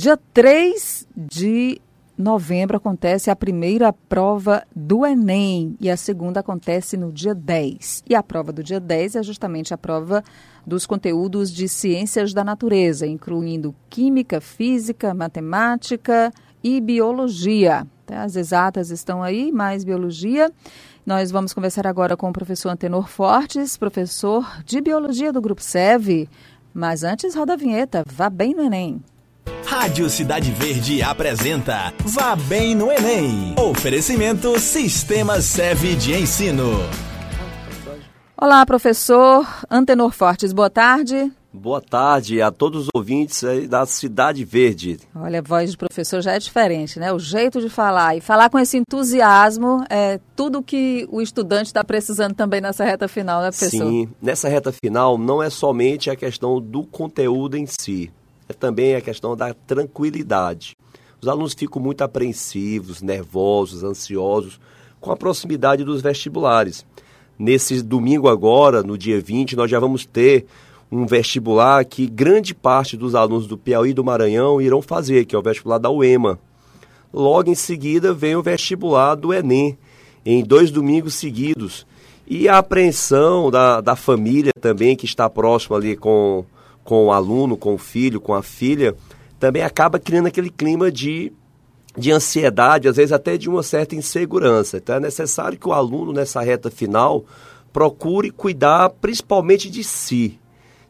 Dia 3 de novembro acontece a primeira prova do Enem e a segunda acontece no dia 10. E a prova do dia 10 é justamente a prova dos conteúdos de ciências da natureza, incluindo química, física, matemática e biologia. As exatas estão aí, mais biologia. Nós vamos conversar agora com o professor Antenor Fortes, professor de biologia do Grupo SEV. Mas antes, roda a vinheta. Vá bem no Enem. Rádio Cidade Verde apresenta Vá Bem no Enem. Oferecimento Sistema SEV de Ensino. Olá, professor Antenor Fortes, boa tarde. Boa tarde a todos os ouvintes da Cidade Verde. Olha, a voz do professor já é diferente, né? O jeito de falar e falar com esse entusiasmo é tudo que o estudante está precisando também nessa reta final, né, professor? Sim, nessa reta final não é somente a questão do conteúdo em si, é também a questão da tranquilidade. Os alunos ficam muito apreensivos, nervosos, ansiosos com a proximidade dos vestibulares. Nesse domingo agora, no dia 20, nós já vamos ter um vestibular que grande parte dos alunos do Piauí e do Maranhão irão fazer, que é o vestibular da UEMA. Logo em seguida vem o vestibular do Enem, em dois domingos seguidos. E a apreensão da, da família também, que está próxima ali com, com o aluno, com o filho, com a filha, também acaba criando aquele clima de, de ansiedade, às vezes até de uma certa insegurança. Então é necessário que o aluno, nessa reta final, procure cuidar principalmente de si,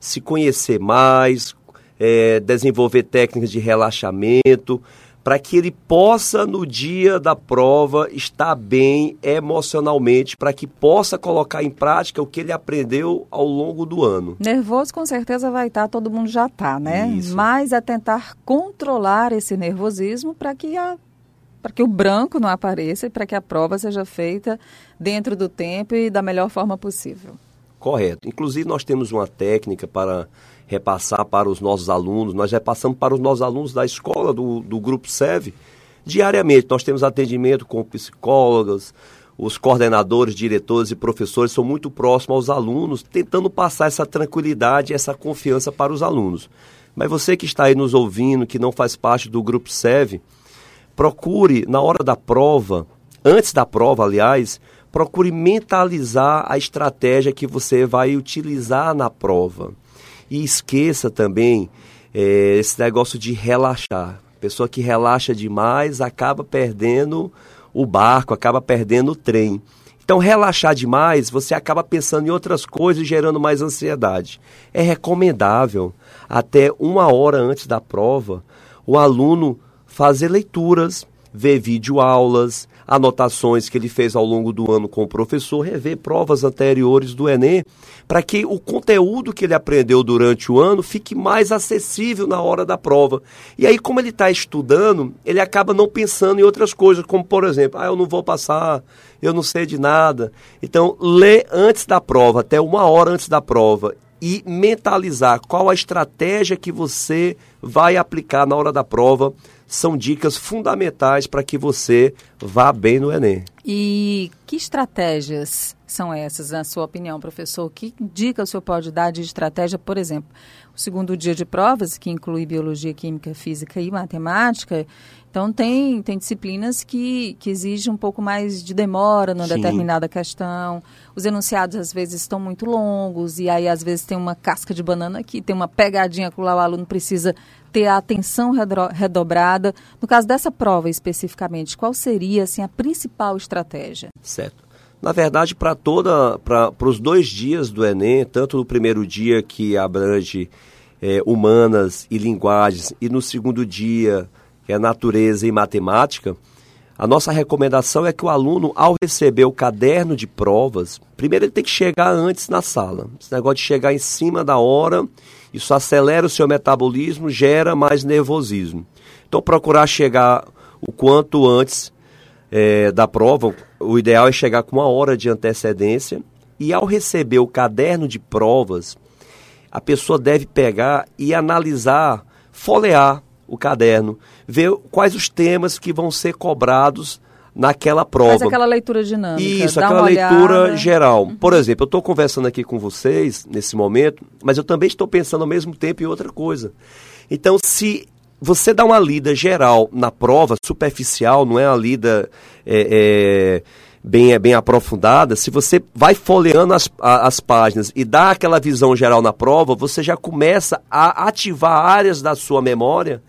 se conhecer mais, é, desenvolver técnicas de relaxamento, para que ele possa, no dia da prova, estar bem emocionalmente, para que possa colocar em prática o que ele aprendeu ao longo do ano. Nervoso com certeza vai estar, todo mundo já está, né? Isso. Mas é tentar controlar esse nervosismo para que a para que o branco não apareça e para que a prova seja feita dentro do tempo e da melhor forma possível. Correto. Inclusive, nós temos uma técnica para repassar para os nossos alunos, nós repassamos para os nossos alunos da escola, do, do Grupo SEV, diariamente. Nós temos atendimento com psicólogas, os coordenadores, diretores e professores são muito próximos aos alunos, tentando passar essa tranquilidade, essa confiança para os alunos. Mas você que está aí nos ouvindo, que não faz parte do Grupo SEV, procure, na hora da prova, antes da prova, aliás, procure mentalizar a estratégia que você vai utilizar na prova. E esqueça também é, esse negócio de relaxar. Pessoa que relaxa demais acaba perdendo o barco, acaba perdendo o trem. Então, relaxar demais, você acaba pensando em outras coisas, gerando mais ansiedade. É recomendável, até uma hora antes da prova, o aluno fazer leituras, ver videoaulas, anotações que ele fez ao longo do ano com o professor, rever provas anteriores do Enem, para que o conteúdo que ele aprendeu durante o ano fique mais acessível na hora da prova. E aí, como ele está estudando, ele acaba não pensando em outras coisas, como por exemplo, ah, eu não vou passar, eu não sei de nada. Então, lê antes da prova, até uma hora antes da prova, e mentalizar qual a estratégia que você vai aplicar na hora da prova são dicas fundamentais para que você vá bem no Enem. E que estratégias são essas, na sua opinião, professor? Que dica o senhor pode dar de estratégia, por exemplo, o segundo dia de provas, que inclui biologia, química, física e matemática, então, tem, tem disciplinas que, que exigem um pouco mais de demora numa Sim. determinada questão. Os enunciados, às vezes, estão muito longos, e aí, às vezes, tem uma casca de banana aqui, tem uma pegadinha que o aluno precisa ter a atenção redobrada. No caso dessa prova, especificamente, qual seria, assim, a principal estratégia? Certo. Na verdade, para toda, para os dois dias do Enem, tanto no primeiro dia que abrange é, humanas e linguagens, e no segundo dia que é natureza e matemática, a nossa recomendação é que o aluno, ao receber o caderno de provas, primeiro ele tem que chegar antes na sala. Esse negócio de chegar em cima da hora, isso acelera o seu metabolismo, gera mais nervosismo. Então, procurar chegar o quanto antes é, da prova, o ideal é chegar com uma hora de antecedência. E ao receber o caderno de provas, a pessoa deve pegar e analisar, folhear o caderno, ver quais os temas que vão ser cobrados naquela prova. Faz aquela leitura dinâmica. Isso, aquela leitura geral. Uhum. Por exemplo, eu estou conversando aqui com vocês nesse momento, mas eu também estou pensando ao mesmo tempo em outra coisa. Então, se você dá uma lida geral na prova, superficial, não é uma lida é, é, bem, é, bem aprofundada, se você vai folheando as, a, as páginas e dá aquela visão geral na prova, você já começa a ativar áreas da sua memória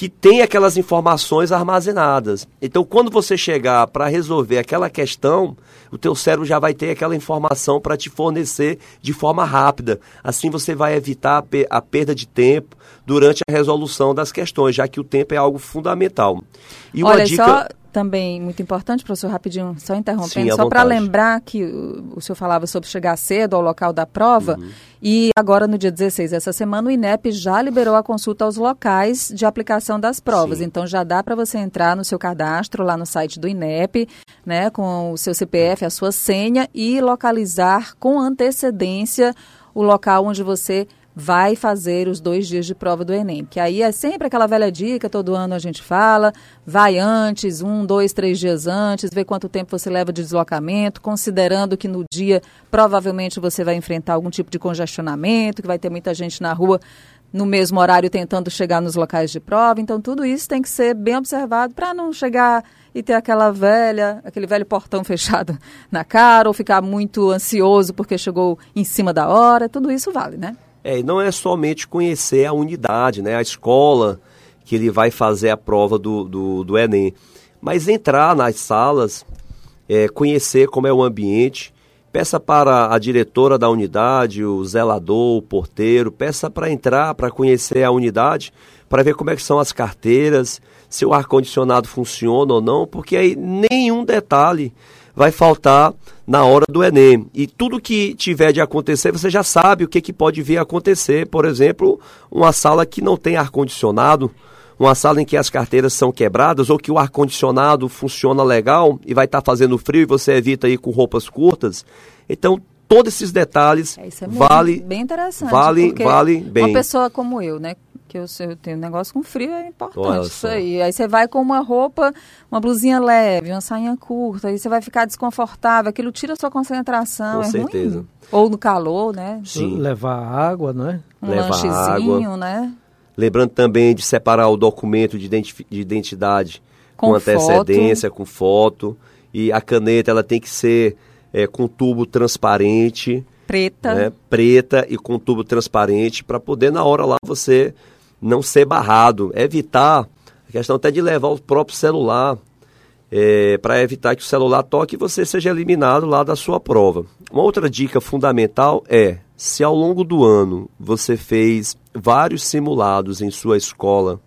que tem aquelas informações armazenadas. Então, quando você chegar para resolver aquela questão, o teu cérebro já vai ter aquela informação para te fornecer de forma rápida. Assim você vai evitar a perda de tempo durante a resolução das questões, já que o tempo é algo fundamental. E uma Olha, dica... só também muito importante, professor, rapidinho, só interrompendo, Sim, só para lembrar que o, senhor falava sobre chegar cedo ao local da prova, uhum. e agora no dia 16 dessa semana o INEP já liberou a consulta aos locais de aplicação das provas, Sim. então já dá para você entrar no seu cadastro lá no site do INEP, né, com o seu CPF, a sua senha e localizar com antecedência o local onde você vai fazer os dois dias de prova do Enem. Que aí é sempre aquela velha dica, todo ano a gente fala, vai antes, um, dois, três dias antes, vê quanto tempo você leva de deslocamento, considerando que no dia provavelmente você vai enfrentar algum tipo de congestionamento, que vai ter muita gente na rua no mesmo horário tentando chegar nos locais de prova. Então tudo isso tem que ser bem observado para não chegar e ter aquela velha, aquele velho portão fechado na cara ou ficar muito ansioso porque chegou em cima da hora. Tudo isso vale, né? É, e não é somente conhecer a unidade, né, a escola que ele vai fazer a prova do, do, do Enem, mas entrar nas salas, é, conhecer como é o ambiente, peça para a diretora da unidade, o zelador, o porteiro, peça para entrar, para conhecer a unidade, para ver como é que são as carteiras, se o ar-condicionado funciona ou não, porque aí nenhum detalhe vai faltar na hora do Enem. E tudo que tiver de acontecer, você já sabe o que, que pode vir a acontecer. Por exemplo, uma sala que não tem ar-condicionado, uma sala em que as carteiras são quebradas ou que o ar-condicionado funciona legal e vai estar tá fazendo frio e você evita ir com roupas curtas. Então, todos esses detalhes é, é vale bem interessante vale vale bem uma pessoa como eu né que eu, eu tenho um negócio com frio, é importante isso aí. Aí você vai com uma roupa, uma blusinha leve, uma sainha curta, aí você vai ficar desconfortável, aquilo tira a sua concentração, com é certeza. Ruim. Ou no calor, né? Sim. Levar água, né? Um Levar lanchezinho, água. né? Lembrando também de separar o documento de, de identidade com, com antecedência, foto. com foto. E a caneta, ela tem que ser é, com tubo transparente. Preta. Né? Preta e com tubo transparente, para poder, na hora lá, você não ser barrado, evitar a questão até de levar o próprio celular é, para evitar que o celular toque e você seja eliminado lá da sua prova. Uma outra dica fundamental é se ao longo do ano você fez vários simulados em sua escola,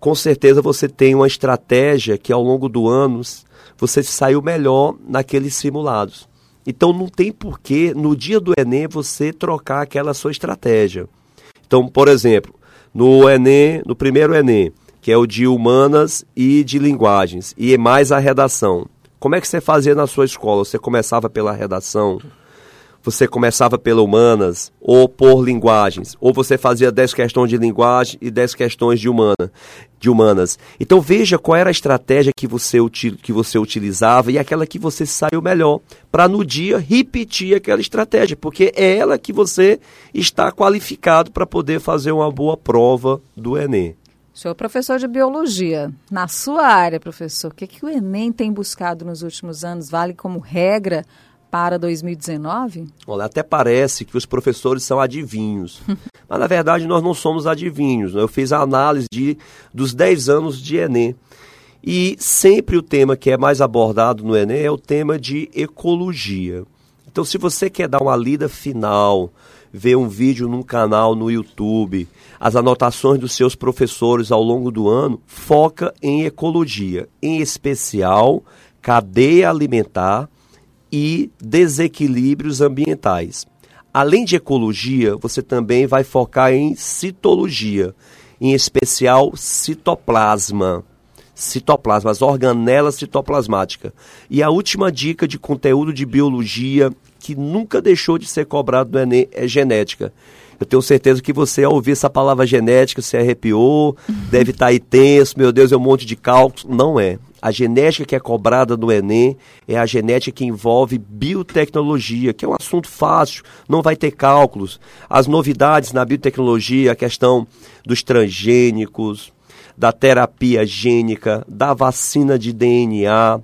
com certeza você tem uma estratégia que ao longo do ano você saiu melhor naqueles simulados. Então não tem porquê no dia do Enem você trocar aquela sua estratégia. Então, por exemplo, no Enem, no primeiro Enem, que é o de humanas e de linguagens, e é mais a redação. Como é que você fazia na sua escola? Você começava pela redação? Você começava pela humanas ou por linguagens? Ou você fazia 10 questões de linguagem e 10 questões de, humana, de humanas? Então veja qual era a estratégia que você, que você utilizava e aquela que você saiu melhor, para no dia repetir aquela estratégia, porque é ela que você está qualificado para poder fazer uma boa prova do Enem. O senhor é professor de biologia. Na sua área, professor, o que, que o Enem tem buscado nos últimos anos? Vale como regra para 2019? Olha, até parece que os professores são adivinhos. Mas, na verdade, nós não somos adivinhos. Né? Eu fiz a análise de, dos 10 anos de Enem. E sempre o tema que é mais abordado no Enem é o tema de ecologia. Então, se você quer dar uma lida final, ver um vídeo num canal no YouTube, as anotações dos seus professores ao longo do ano, foca em ecologia, em especial cadeia alimentar e desequilíbrios ambientais. Além de ecologia, você também vai focar em citologia, em especial citoplasma. Citoplasma, as organelas citoplasmáticas. E a última dica de conteúdo de biologia que nunca deixou de ser cobrado do Enem é genética. Eu tenho certeza que você, ao ouvir essa palavra genética, se arrepiou, deve estar tá aí tenso, meu Deus, é um monte de cálculos. Não é. A genética que é cobrada no Enem é a genética que envolve biotecnologia, que é um assunto fácil, não vai ter cálculos. As novidades na biotecnologia, a questão dos transgênicos, da terapia gênica, da vacina de DNA,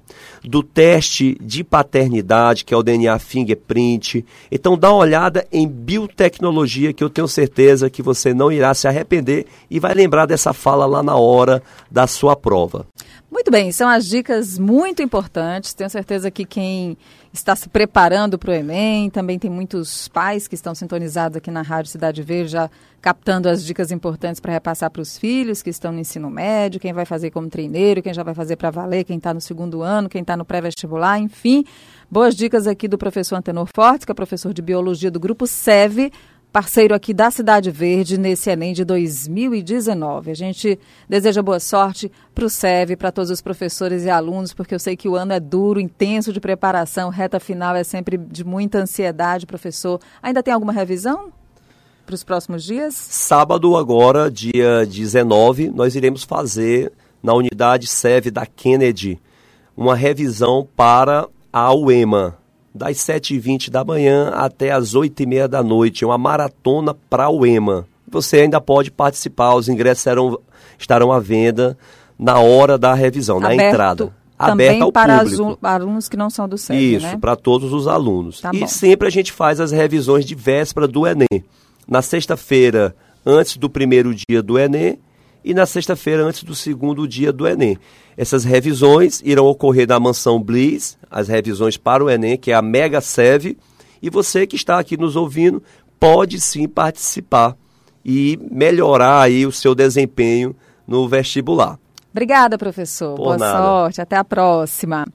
do teste de paternidade, que é o DNA fingerprint. Então dá uma olhada em biotecnologia que eu tenho certeza que você não irá se arrepender e vai lembrar dessa fala lá na hora da sua prova. Muito bem, são as dicas muito importantes. Tenho certeza que quem está se preparando para o Enem, também tem muitos pais que estão sintonizados aqui na Rádio Cidade Verde, já captando as dicas importantes para repassar para os filhos que estão no ensino médio, quem vai fazer como treineiro, quem já vai fazer para valer, quem está no segundo ano, quem está no pré-vestibular, enfim. Boas dicas aqui do professor Antenor Fortes, que é professor de Biologia do Grupo SEV, parceiro aqui da Cidade Verde nesse Enem de 2019. A gente deseja boa sorte para o SEV, para todos os professores e alunos, porque eu sei que o ano é duro, intenso de preparação, reta final é sempre de muita ansiedade, professor. Ainda tem alguma revisão? Para os próximos dias? Sábado, agora, dia 19, nós iremos fazer na unidade SEV da Kennedy uma revisão para a UEMA, das 7h20 da manhã até as 8h30 da noite. É uma maratona para o EMA. Você ainda pode participar, os ingressos serão, estarão à venda na hora da revisão, Aberto. na entrada Também ao para público. alunos que não são do SESC, Isso, né? para todos os alunos. Tá e bom. sempre a gente faz as revisões de véspera do Enem. Na sexta-feira, antes do primeiro dia do Enem, e na sexta-feira, antes do segundo dia do Enem. Essas revisões irão ocorrer na mansão Bliss, as revisões para o Enem, que é a Mega Sev, e você que está aqui nos ouvindo pode sim participar e melhorar aí o seu desempenho no vestibular. Obrigada, professor. Por Boa nada. sorte. Até a próxima.